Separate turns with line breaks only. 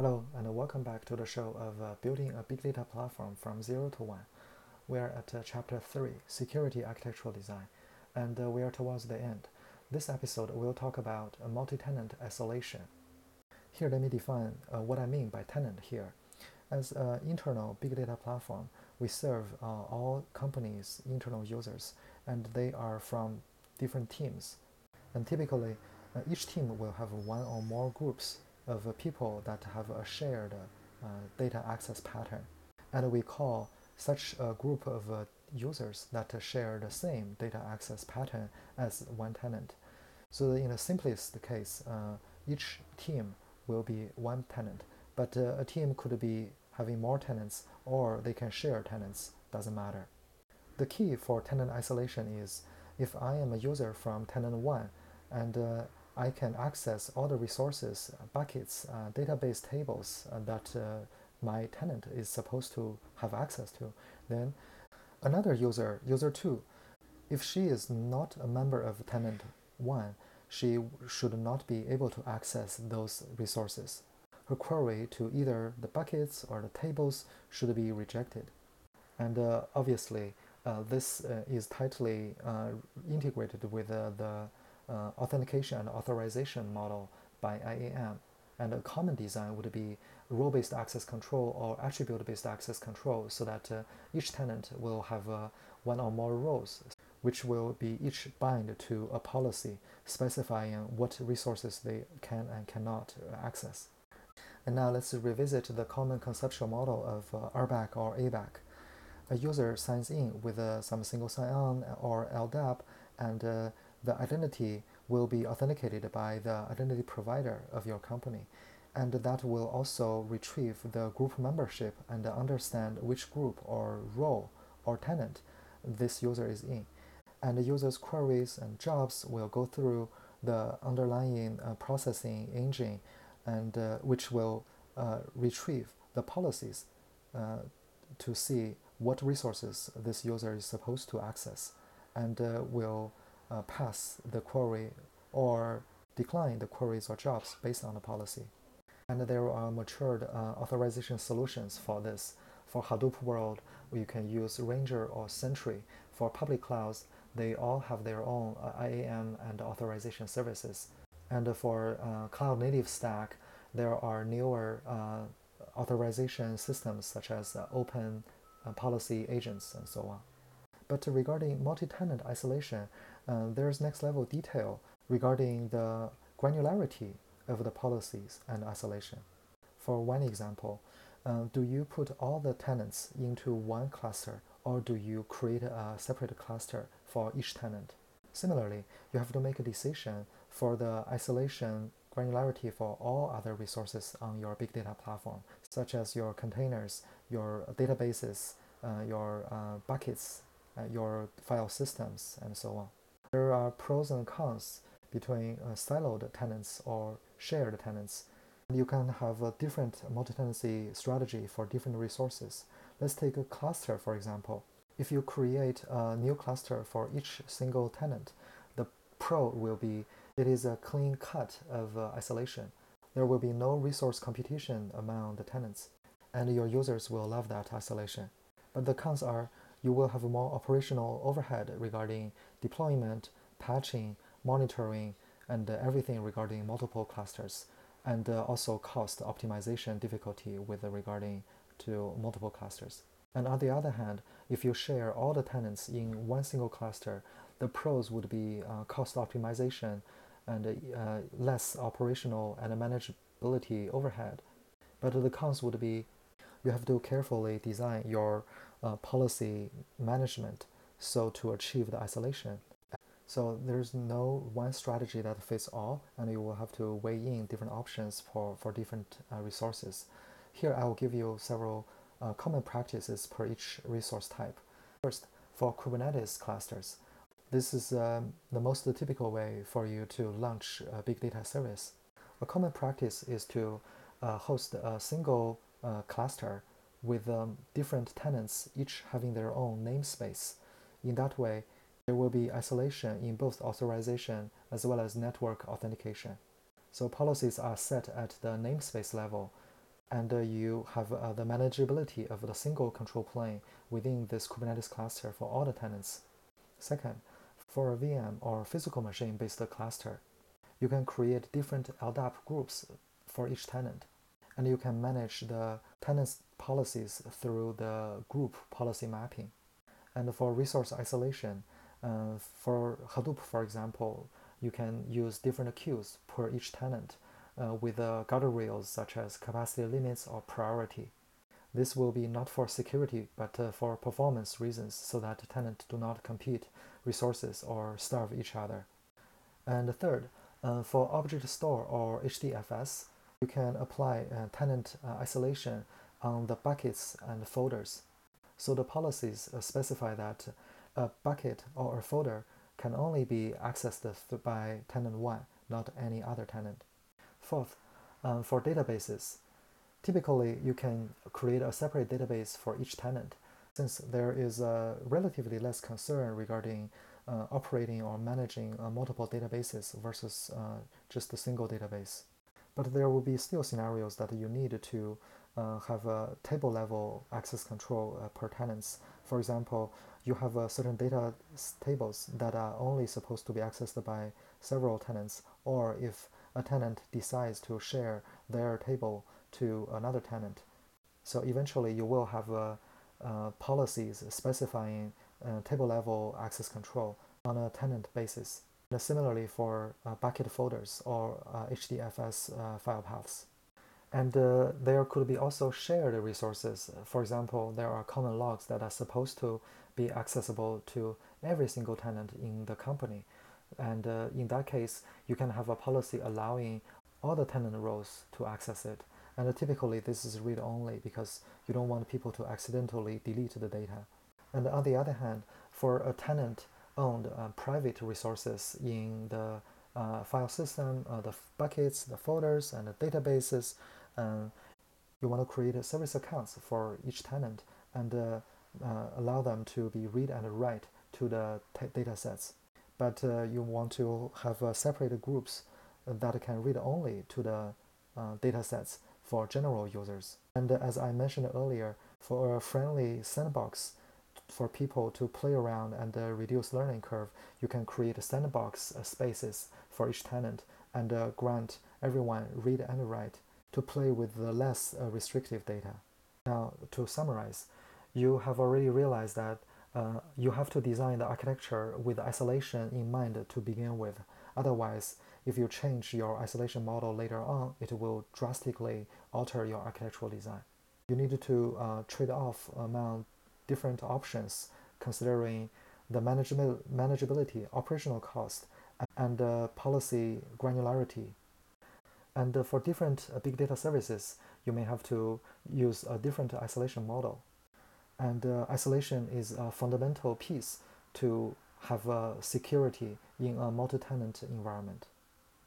Hello, and welcome back to the show of uh, building a big data platform from zero to one. We are at uh, chapter three, security architectural design, and uh, we are towards the end. This episode will talk about multi-tenant isolation. Here, let me define uh, what I mean by tenant here. As an internal big data platform, we serve uh, all companies' internal users, and they are from different teams. And typically, uh, each team will have one or more groups of people that have a shared uh, data access pattern. And we call such a group of uh, users that share the same data access pattern as one tenant. So in the simplest case, uh, each team will be one tenant, but uh, a team could be having more tenants or they can share tenants, doesn't matter. The key for tenant isolation is if I am a user from tenant 1 and uh, I can access all the resources, buckets, uh, database tables uh, that uh, my tenant is supposed to have access to. Then another user, user 2, if she is not a member of tenant 1, she should not be able to access those resources. Her query to either the buckets or the tables should be rejected. And uh, obviously, uh, this uh, is tightly integrated with the uh, authentication and authorization model by IAM. And a common design would be role-based access control or attribute-based access control so that uh, each tenant will have uh, one or more roles which will be each bind to a policy specifying what resources they can and cannot access. And now let's revisit the common conceptual model of uh, RBAC or ABAC. A user signs in with uh, some single sign-on or LDAP and uh, the identity will be authenticated by the identity provider of your company. And that will also retrieve the group membership and understand which group or role or tenant this user is in. And the user's queries and jobs will go through the underlying uh, processing engine and uh, which will uh, retrieve the policies uh, to see what resources this user is supposed to access and uh, will uh, pass the query or decline the queries or jobs based on the policy. And there are matured uh, authorization solutions for this. For Hadoop world, you can use Ranger or Sentry. For public clouds, they all have their own uh, IAM and authorization services. And for uh, cloud native stack, there are newer uh, authorization systems such as uh, open uh, policy agents and so on. But regarding multi-tenant isolation, uh, there's next level detail regarding the granularity of the policies and isolation. For one example, uh, do you put all the tenants into one cluster or do you create a separate cluster for each tenant? Similarly, you have to make a decision for the isolation granularity for all other resources on your big data platform, such as your containers, your databases, uh, your uh, buckets, uh, your file systems, and so on. There are pros and cons between uh, siloed tenants or shared tenants. You can have a different multi-tenancy strategy for different resources. Let's take a cluster, for example. If you create a new cluster for each single tenant, the pro will be it is a clean cut of uh, isolation. There will be no resource competition among the tenants, and your users will love that isolation. But the cons are you will have more operational overhead regarding deployment, patching, monitoring, and everything regarding multiple clusters, and uh, also cost optimization difficulty with regarding to multiple clusters. And on the other hand, if you share all the tenants in one single cluster, the pros would be uh, cost optimization and uh, less operational and manageability overhead. But the cons would be you have to carefully design your uh, policy management so to achieve the isolation. So there's no one strategy that fits all, and you will have to weigh in different options for, for different uh, resources. Here I will give you several uh, common practices per each resource type. First, for Kubernetes clusters, this is um, the most typical way for you to launch a big data service. A common practice is to uh, host a single uh, cluster with um, different tenants, each having their own namespace. In that way, there will be isolation in both authorization as well as network authentication. So policies are set at the namespace level and uh, you have uh, the manageability of the single control plane within this Kubernetes cluster for all the tenants. Second, for a VM or physical machine based cluster, you can create different LDAP groups for each tenant, and you can manage the tenants' policies through the group policy mapping. And for resource isolation, uh, for Hadoop, for example, you can use different queues per each tenant uh, with uh, guardrails such as capacity limits or priority. This will be not for security but uh, for performance reasons so that tenants do not compete resources or starve each other. And third, uh, for object store or HDFS, you can apply uh, tenant uh, isolation on the buckets and folders. So the policies specify that a bucket or a folder can only be accessed by tenant 1, not any other tenant. Fourth, um, for databases, typically you can create a separate database for each tenant since there is a relatively less concern regarding uh, operating or managing uh, multiple databases versus uh, just a single database. But there will be still scenarios that you need to uh, have a table level access control uh, per tenants. For example, you have uh, certain data tables that are only supposed to be accessed by several tenants, or if a tenant decides to share their table to another tenant. So eventually you will have uh, uh, policies specifying uh, table level access control on a tenant basis. And similarly for uh, bucket folders or HDFS uh, file paths. And uh, there could be also shared resources. For example, there are common logs that are supposed to be accessible to every single tenant in the company. And uh, in that case, you can have a policy allowing all the tenant roles to access it. And uh, typically, this is read only because you don't want people to accidentally delete the data. And on the other hand, for a tenant owned uh, private resources in the uh, file system, uh, the buckets, the folders, and the databases, um, you want to create service accounts for each tenant and allow them to be read and write to the data sets but you want to have separate groups that can read only to the uh, data sets for general users. And as I mentioned earlier, for a friendly sandbox for people to play around and uh, reduce learning curve, you can create sandbox uh, spaces for each tenant and uh, grant everyone read and write to play with the less restrictive data. Now, to summarize, you have already realized that uh, you have to design the architecture with isolation in mind to begin with. Otherwise, if you change your isolation model later on, it will drastically alter your architectural design. You need to uh, trade off among different options considering the manageability, operational cost, and uh, policy granularity. And uh, for different uh, big data services, you may have to use a different isolation model. And uh, isolation is a fundamental piece to have uh, security in a multi-tenant environment.